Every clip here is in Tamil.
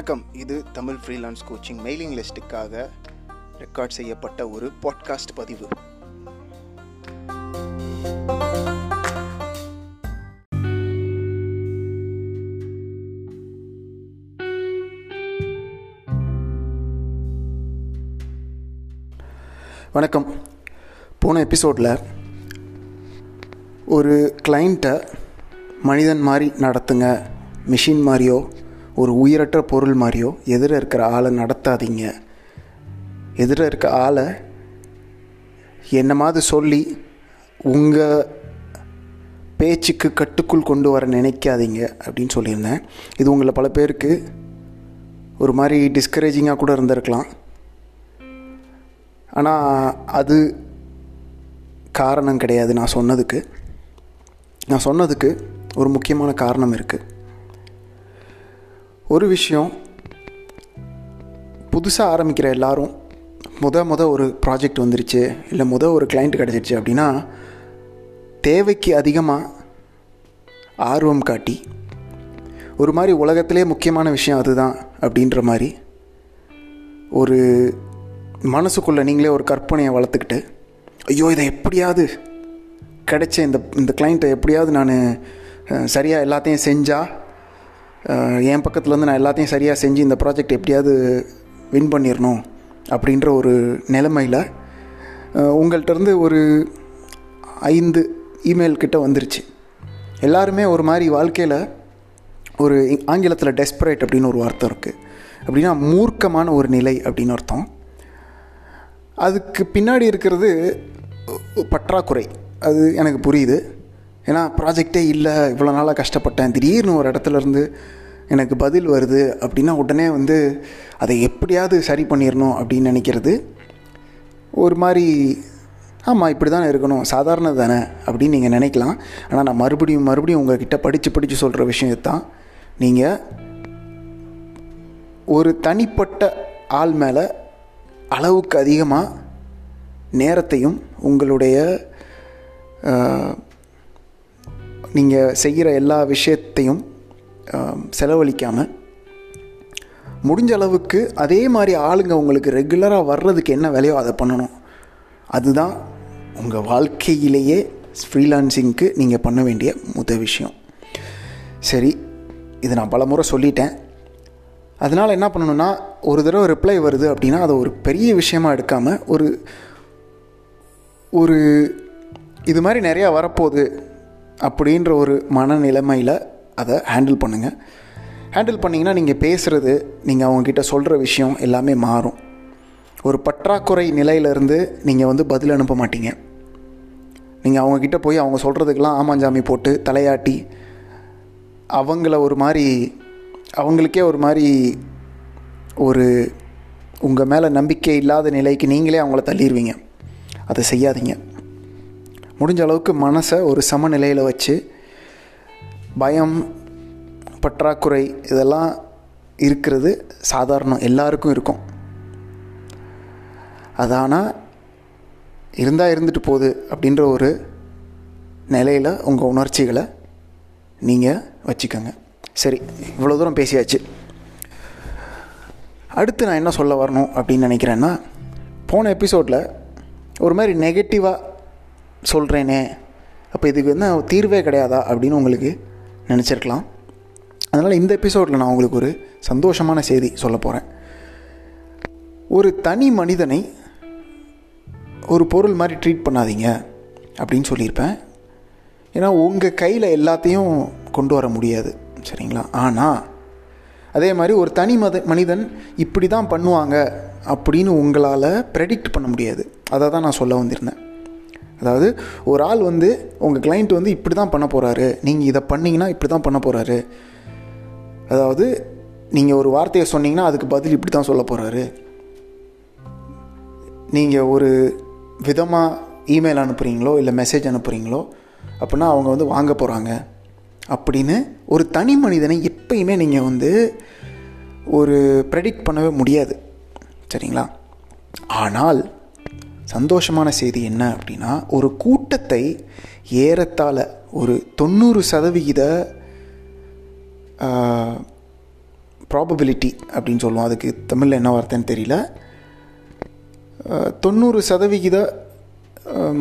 வணக்கம். இது தமிழ் ஃப்ரீலான்ஸ் கோச்சிங் மெயிலிங் லிஸ்ட்டுக்காக ரெக்கார்ட் செய்யப்பட்ட ஒரு பாட்காஸ்ட் பதிவு. வணக்கம். போன எபிசோடில் ஒரு கிளைண்ட்டை மனிதன் மாதிரி நடத்துங்க மிஷின் மாதிரியோ ஒரு உயிரற்ற பொருள் மாதிரியோ எதிர இருக்கிற ஆளை நடத்தாதீங்க. எதிர இருக்க ஆளை என்ன மாதிரி சொல்லி உங்கள் பேச்சுக்கு கட்டுக்குள் கொண்டு வர நினைக்காதீங்க அப்படின்னு சொல்லியிருந்தேன். இது உங்களை பல பேருக்கு ஒரு மாதிரி டிஸ்கரேஜிங்காக கூட இருந்திருக்கலாம். ஆனால் அது காரணம் கிடையாது நான் சொன்னதுக்கு. நான் சொன்னதுக்கு ஒரு முக்கியமான காரணம் இருக்குது ஒரு விஷயம் புதுசாக ஆரம்பிக்கிற எல்லாரும் முத முத ஒரு ப்ராஜெக்ட் வந்துருச்சு இல்லை முத ஒரு கிளைண்ட் கிடச்சிருச்சு அப்படின்னா தேவைக்கு அதிகமாக ஆர்வம் காட்டி ஒரு மாதிரி உலகத்திலே முக்கியமான விஷயம் அதுதான் அப்படின்ற மாதிரி ஒரு மனசுக்குள்ளே நீங்களே ஒரு கற்பனையை வளர்த்துக்கிட்டு ஐயோ இதை எப்படியாவது கிடைச்ச இந்த இந்த கிளைண்ட்டை எப்படியாவது நான் சரியாக எல்லாத்தையும் செஞ்சால் என் பக்கத்துலேருந்து நான் எல்லாத்தையும் சரியாக செஞ்சு இந்த ப்ராஜெக்ட் எப்படியாவது வின் பண்ணிடணும் அப்படின்ற ஒரு நிலைமையில் உங்கள்கிட்டருந்து ஒரு ஐந்து இமெயில் கிட்ட வந்துருச்சு. எல்லாருமே ஒரு மாதிரி வாழ்க்கையில் ஒரு ஆங்கிலத்தில் டெஸ்பரேட் அப்படின்னு ஒரு வார்த்தை இருக்குது அப்படின்னா மூர்க்கமான ஒரு நிலை அப்படின்னு அர்த்தம். அதுக்கு பின்னாடி இருக்கிறது பற்றாக்குறை. அது எனக்கு புரியுது. ஏன்னா ப்ராஜெக்டே இல்லை இவ்வளோ நாளாக கஷ்டப்பட்டேன் திடீர்னு ஒரு இடத்துலேருந்து எனக்கு பதில் வருது அப்படின்னா உடனே வந்து அதை எப்படியாவது சரி பண்ணிடணும் அப்படின்னு நினைக்கிறது. ஒரு மாதிரி ஆமாம் இப்படி தானே இருக்கணும் சாதாரண தானே அப்படின்னு நீங்கள் நினைக்கலாம். ஆனால் நான் மறுபடியும் மறுபடியும் உங்கள்கிட்ட படித்து படித்து சொல்கிற விஷயத்தான் நீங்கள் ஒரு தனிப்பட்ட ஆள் மேலே அளவுக்கு அதிகமாக நேரத்தையும் உங்களுடைய நீங்கள் செய்கிற எல்லா விஷயத்தையும் செலவழிக்காமல் முடிஞ்ச அளவுக்கு அதே மாதிரி ஆளுங்க உங்களுக்கு ரெகுலராக வர்றதுக்கு என்ன வேலையோ அதை பண்ணணும். அதுதான் உங்கள் வாழ்க்கையிலேயே ஃப்ரீலான்சிங்க்கு நீங்கள் பண்ண வேண்டிய முத விஷயம். சரி இது நான் பல முறை சொல்லிட்டேன். அதனால் என்ன பண்ணணுன்னா ஒரு தடவை ரிப்ளை வருது அப்படின்னா அதை ஒரு பெரிய விஷயமாக எடுக்காமல் ஒரு ஒரு இது மாதிரி நிறையா வரப்போகுது. அப்படின்ற ஒரு மனநிலைமையில் அதை ஹேண்டில் பண்ணுங்கள் ஹேண்டில் பண்ணிங்கன்னா நீங்கள் பேசுகிறது நீங்கள் அவங்கக்கிட்ட சொல்கிற விஷயம் எல்லாமே மாறும். ஒரு பற்றாக்குறை நிலையிலேருந்து நீங்கள் வந்து பதில் அனுப்ப மாட்டீங்க. நீங்கள் அவங்கக்கிட்ட போய் அவங்க சொல்கிறதுக்கெல்லாம் ஆமாஞ்சாமி போட்டு தலையாட்டி அவங்கள ஒரு மாதிரி அவங்களுக்கே ஒரு மாதிரி ஒரு உங்கள் மேலே நம்பிக்கை இல்லாத நிலைக்கு நீங்களே அவங்கள தள்ளிடுவீங்க அதை செய்யாதீங்க. முடிஞ்ச அளவுக்கு மனசை ஒரு சமநிலையில் வச்சு பயம் பற்றாக்குறை இதெல்லாம் இருக்கிறது சாதாரணம் எல்லாருக்கும் இருக்கும். அது ஆனால் இருந்தால் இருந்துட்டு போகுது அப்படின்ற ஒரு நிலையில் உங்கள் உணர்ச்சிகளை நீங்கள் வச்சுக்கோங்க. சரி இவ்வளோ தூரம் பேசியாச்சு. அடுத்து நான் என்ன சொல்ல வரணும் அப்படின்னு நினைக்கிறேன்னா போன எபிசோடில் ஒரு மாதிரி நெகட்டிவாக சொல்கிறேனே அப்போ இதுக்கு என்ன தீர்வே கிடையாதா அப்படின்னு உங்களுக்கு நினச்சிருக்கலாம். அதனால் இந்த எபிசோடில் நான் உங்களுக்கு ஒரு சந்தோஷமான செய்தி சொல்ல போகிறேன் ஒரு தனி மனிதனை ஒரு பொருள் மாதிரி ட்ரீட் பண்ணாதீங்க அப்படின்னு சொல்லியிருப்பேன். ஏன்னா உங்கள் கையில் எல்லாத்தையும் கொண்டு வர முடியாது. சரிங்களா? ஆனால் அதே மாதிரி ஒரு தனி மத மனிதன் இப்படி தான் பண்ணுவாங்க அப்படின்னு உங்களால் ப்ரெடிக்ட் பண்ண முடியாது. அதை தான் நான் சொல்ல வந்திருந்தேன். அதாவது ஒரு ஆள் வந்து உங்கள் கிளைண்ட் வந்து இப்படி தான் பண்ண போகிறாரு நீங்கள் இதை பண்ணிங்கன்னா இப்படி தான் பண்ண போகிறாரு அதாவது நீங்கள் ஒரு வார்த்தையை சொன்னீங்கன்னா அதுக்கு பதில் இப்படி தான் சொல்ல போகிறாரு நீங்கள் ஒரு விதமாக இமெயில் அனுப்புகிறீங்களோ இல்லை மெசேஜ் அனுப்புகிறீங்களோ அப்படின்னா அவங்க வந்து வாங்க போகிறாங்க அப்படின்னு ஒரு தனி மனிதனை எப்பயுமே நீங்கள் வந்து ஒரு ப்ரெடிக்ட் பண்ணவே முடியாது. சரிங்களா? ஆனால் சந்தோஷமான செய்தி என்ன அப்படின்னா ஒரு கூட்டத்தை ஏறத்தாழ ஒரு தொண்ணூறு சதவிகித ப்ராபபிலிட்டி அப்படின்னு சொல்லுவோம். அதுக்கு தமிழில் என்ன வார்த்தைன்னு தெரியல. தொண்ணூறு சதவிகித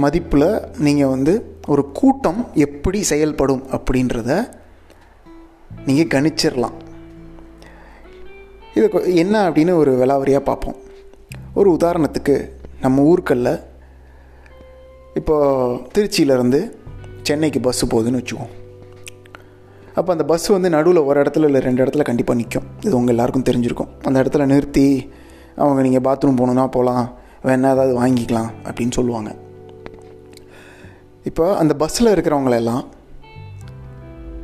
மதிப்பில் நீங்கள் வந்து ஒரு கூட்டம் எப்படி செயல்படும் அப்படின்றத நீங்கள் கணிச்சிடலாம் இது என்ன அப்படின்னு ஒரு விலாவரியாக பார்ப்போம். ஒரு உதாரணத்துக்கு நம்ம ஊர்களில் இப்போது திருச்சியிலேருந்து சென்னைக்கு பஸ்ஸு போகுதுன்னு வச்சுக்கோம் அப்போ அந்த பஸ் வந்து நடுவில் ஒரு இடத்துல இல்லை ரெண்டு இடத்துல கண்டிப்பாக நிற்கும் இது உங்கள் எல்லாருக்கும் தெரிஞ்சிருக்கும். அந்த இடத்துல நிறுத்தி அவங்க நீங்கள் பாத்ரூம் போகணுன்னா போகலாம். வேணா ஏதாவது வாங்கிக்கலாம் அப்படின்னு சொல்லுவாங்க. இப்போ அந்த பஸ்ஸில் இருக்கிறவங்களெல்லாம்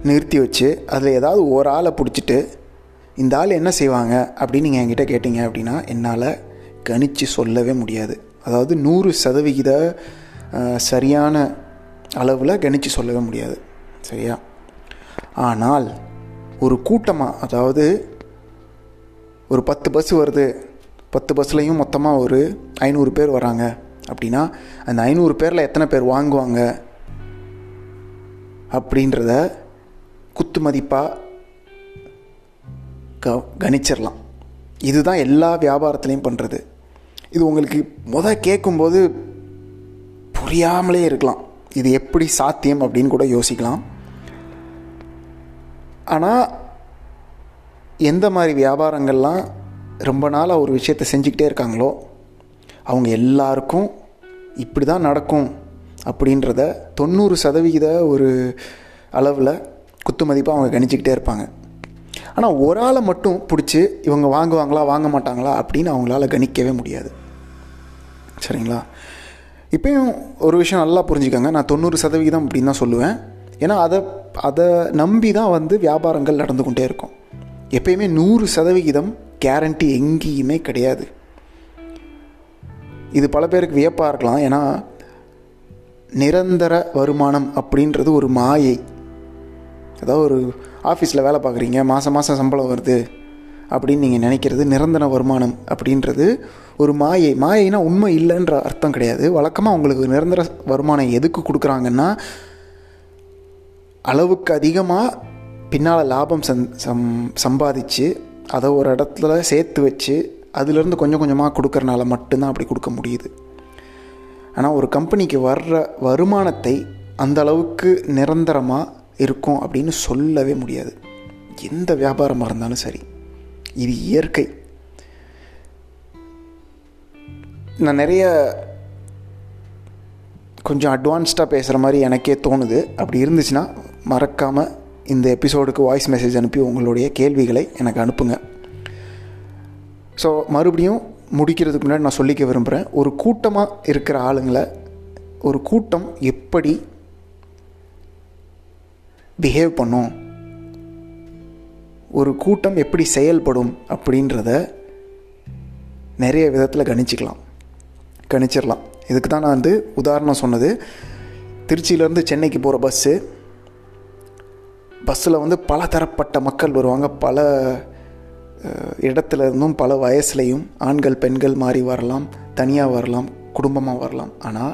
நிறுத்தி வச்சு அதில் ஏதாவது ஒரு ஆளை பிடிச்சிட்டு இந்த ஆள் என்ன செய்வாங்க அப்படின்னு நீங்கள் என்கிட்ட கேட்டிங்க அப்படின்னா என்னால் கணித்து சொல்லவே முடியாது. அதாவது நூறு சதவிகித சரியான அளவில் கணித்து சொல்லவே முடியாது. சரியா? ஆனால் ஒரு கூட்டமாக அதாவது ஒரு பத்து பஸ் வருது. பத்து பஸ்லேயும் மொத்தமாக ஒரு ஐநூறு பேர் வராங்க. அப்படின்னா அந்த ஐநூறு பேரில் எத்தனை பேர் வாங்குவாங்க? அப்படின்றத குத்து மதிப்பாக க கணிச்சிடலாம் இதுதான் எல்லா வியாபாரத்துலேயும் பண்ணுறது இது உங்களுக்கு முத கேட்கும்போது புரியாமலே இருக்கலாம். இது எப்படி சாத்தியம் அப்படின்னு கூட யோசிக்கலாம். ஆனால் எந்த மாதிரி வியாபாரங்கள்லாம் ரொம்ப நாளாக ஒரு விஷயத்தை செஞ்சுக்கிட்டே இருக்காங்களோ அவங்க எல்லாருக்கும் இப்படி தான் நடக்கும் அப்படின்றத தொண்ணூறு சதவிகித ஒரு அளவில் குத்து மதிப்பாக அவங்க கணிச்சிக்கிட்டே இருப்பாங்க. ஆனால் ஒரு ஆளை மட்டும் பிடிச்சி இவங்க வாங்குவாங்களா வாங்க மாட்டாங்களா அப்படின்னு அவங்களால கணிக்கவே முடியாது. சரிங்களா? இப்போயும் ஒரு விஷயம் நல்லா புரிஞ்சுக்கோங்க. நான் தொண்ணூறு சதவிகிதம் அப்படின்னு தான் சொல்லுவேன். ஏன்னா அதை அதை நம்பி தான் வந்து வியாபாரங்கள் நடந்து கொண்டே இருக்கும். எப்பயுமே நூறு சதவிகிதம் கேரண்டி எங்கேயுமே கிடையாது. இது பல பேருக்கு வியப்பாக இருக்கலாம். ஏன்னா நிரந்தர வருமானம் அப்படின்றது ஒரு மாயை. அதாவது ஒரு ஆஃபீஸில் வேலை பார்க்குறீங்க மாதம் மாதம் சம்பளம் வருது. அப்படின்னு நீங்கள் நினைக்கிறது நிரந்தர வருமானம் அப்படின்றது ஒரு மாயை. மாயைனா உண்மை இல்லைன்ற அர்த்தம் கிடையாது. வழக்கமாக உங்களுக்கு நிரந்தர வருமானம் எதுக்கு கொடுக்குறாங்கன்னா அளவுக்கு அதிகமாக பின்னால் லாபம் சம் சம் சம்பாதிச்சு அதை ஒரு இடத்துல சேர்த்து வச்சு அதுலேருந்து கொஞ்சம் கொஞ்சமாக கொடுக்கறனால மட்டும்தான் அப்படி கொடுக்க முடியுது. ஆனால் ஒரு கம்பெனிக்கு வர்ற வருமானத்தை அந்த அளவுக்கு நிரந்தரமாக இருக்கும் அப்படின்னு சொல்லவே முடியாது. எந்த வியாபாரமாக இருந்தாலும் சரி. இது இயற்கை. நான் நிறைய கொஞ்சம் அட்வான்ஸ்டாக பேசுகிற மாதிரி எனக்கே தோணுது. அப்படி இருந்துச்சுன்னா மறக்காமல் இந்த எபிசோடுக்கு வாய்ஸ் மெசேஜ் அனுப்பி உங்களுடைய கேள்விகளை எனக்கு அனுப்புங்க. ஸோ மறுபடியும் முடிக்கிறதுக்கு முன்னாடி நான் சொல்லிக்க விரும்புகிறேன் ஒரு கூட்டமாக இருக்கிற ஆளுங்களை ஒரு கூட்டம் எப்படி பிஹேவ் பண்ணும்? ஒரு கூட்டம் எப்படி செயல்படும் அப்படின்றத நிறைய விதத்தில் கணிச்சிக்கலாம். கணிச்சிடலாம் இதுக்கு தான் நான் வந்து உதாரணம் சொன்னது. திருச்சியிலேருந்து சென்னைக்கு போகிற பஸ்ஸு பஸ்ஸில் வந்து பல தரப்பட்ட மக்கள் வருவாங்க. பல இடத்துல இருந்தும் பல வயசுலையும் ஆண்கள் பெண்கள் மாறி வரலாம். தனியாக வரலாம். குடும்பமாக வரலாம். ஆனால்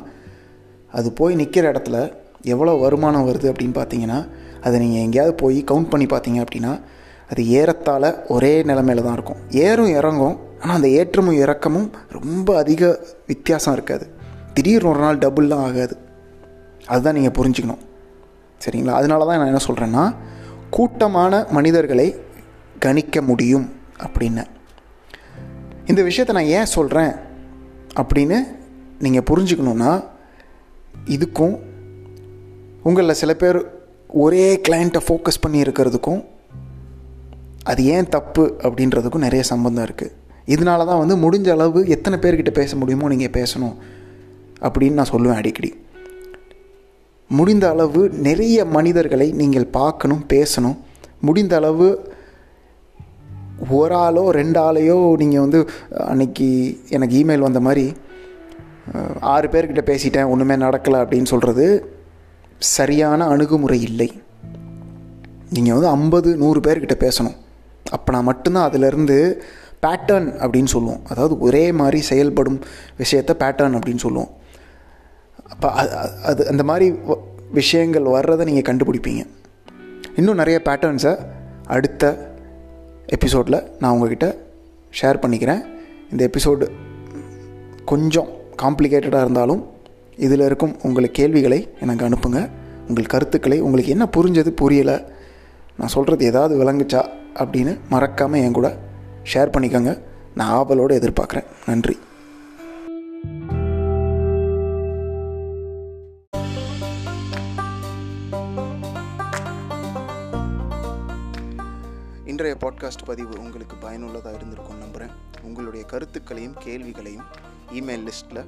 அது போய் நிற்கிற இடத்துல எவ்வளோ வருமானம் வருது அப்படின்னு பார்த்தீங்கன்னா அதை நீங்கள் எங்கேயாவது போய் கவுண்ட் பண்ணி பார்த்தீங்க அப்படின்னா அது ஏறத்தால் ஒரே நிலமையில தான் இருக்கும். ஏறும் இறங்கும் ஆனால் அந்த ஏற்றமும் இறக்கமும் ரொம்ப அதிக வித்தியாசம் இருக்காது. திடீர்னு ஒரு நாள் டபுள்லாம் ஆகாது. அதுதான் நீங்கள் புரிஞ்சுக்கணும். சரிங்களா? அதனால தான் நான் என்ன சொல்கிறேன்னா கூட்டமான மனிதர்களை கணிக்க முடியும் அப்படின்னு. இந்த விஷயத்தை நான் ஏன் சொல்கிறேன் அப்படின்னு நீங்கள் புரிஞ்சுக்கணுன்னா இதுக்கும் உங்களில் சில பேர் ஒரே கிளைண்ட்டை ஃபோக்கஸ் பண்ணி இருக்கிறதுக்கும் அது ஏன் தப்பு அப்படின்றதுக்கும் நிறைய சம்பந்தம் இருக்குது இதனால தான் வந்து முடிஞ்ச அளவு எத்தனை பேர்கிட்ட பேச முடியுமோ நீங்கள் பேசணும் அப்படின்னு நான் சொல்லுவேன் அடிக்கடி. முடிந்த அளவு நிறைய மனிதர்களை நீங்கள் பார்க்கணும் பேசணும். முடிந்த அளவு ஒரு ஆளோ ரெண்டு ஆளையோ நீங்கள் வந்து அன்னைக்கு எனக்கு இமெயில் வந்த மாதிரி ஆறு பேர்கிட்ட பேசிட்டேன் ஒன்றுமே நடக்கலை அப்படின்னு சொல்கிறது சரியான அணுகுமுறை இல்லை. நீங்கள் வந்து ஐம்பது நூறு பேர்கிட்ட பேசணும். அப்போ நான் மட்டும்தான் அதிலேருந்து பேட்டர்ன் அப்படின்னு சொல்லுவோம். அதாவது ஒரே மாதிரி செயல்படும் விஷயத்தை பேட்டர்ன் அப்படின்னு சொல்லுவோம். அப்போ அது அந்த மாதிரி விஷயங்கள் வர்றதை நீங்கள் கண்டுபிடிப்பீங்க. இன்னும் நிறைய பேட்டர்ன்ஸை அடுத்த எபிசோடில் நான் உங்ககிட்ட ஷேர் பண்ணிக்கிறேன். இந்த எபிசோடு கொஞ்சம் காம்ப்ளிகேட்டடாக இருந்தாலும் இதில் இருக்கும் உங்கள் கேள்விகளை எனக்கு அனுப்புங்க. உங்கள் கருத்துக்களை உங்களுக்கு என்ன புரிஞ்சது புரியலை நான் சொல்கிறது ஏதாவது விளங்குச்சா அப்படின்னு மறக்காமல் என் கூட ஷேர் பண்ணிக்கோங்க. நான் ஆவலோடு எதிர்பார்க்குறேன். நன்றி. இன்றைய பாட்காஸ்ட் பதிவு உங்களுக்கு பயனுள்ளதாக இருந்திருக்கும் நம்புகிறேன் உங்களுடைய கருத்துக்களையும் கேள்விகளையும் இமெயில் லிஸ்ட்டில்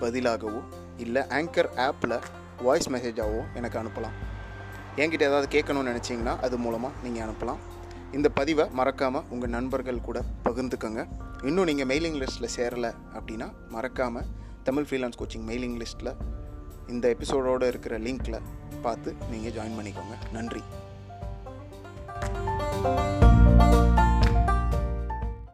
பதிலாகவோ இல்லை ஆங்கர் ஆப்பில் வாய்ஸ் மெசேஜாகவோ எனக்கு அனுப்பலாம். என்கிட்ட ஏதாவது கேட்கணும்னு நினச்சிங்கன்னா அது மூலமாக நீங்கள் அனுப்பலாம். இந்த பதிவை மறக்காமல் உங்கள் நண்பர்கள் கூட பகிர்ந்துக்கோங்க. இன்னும் நீங்கள் மெயிலிங் லிஸ்ட்டில் சேரலை அப்படின்னா மறக்காமல் தமிழ் ஃப்ரீலான்ஸ் கோச்சிங் மெயிலிங் லிஸ்ட்டில் இந்த எபிசோடோடு இருக்கிற லிங்க்கில் பார்த்து நீங்கள் ஜாயின் பண்ணிக்கோங்க. நன்றி. thank you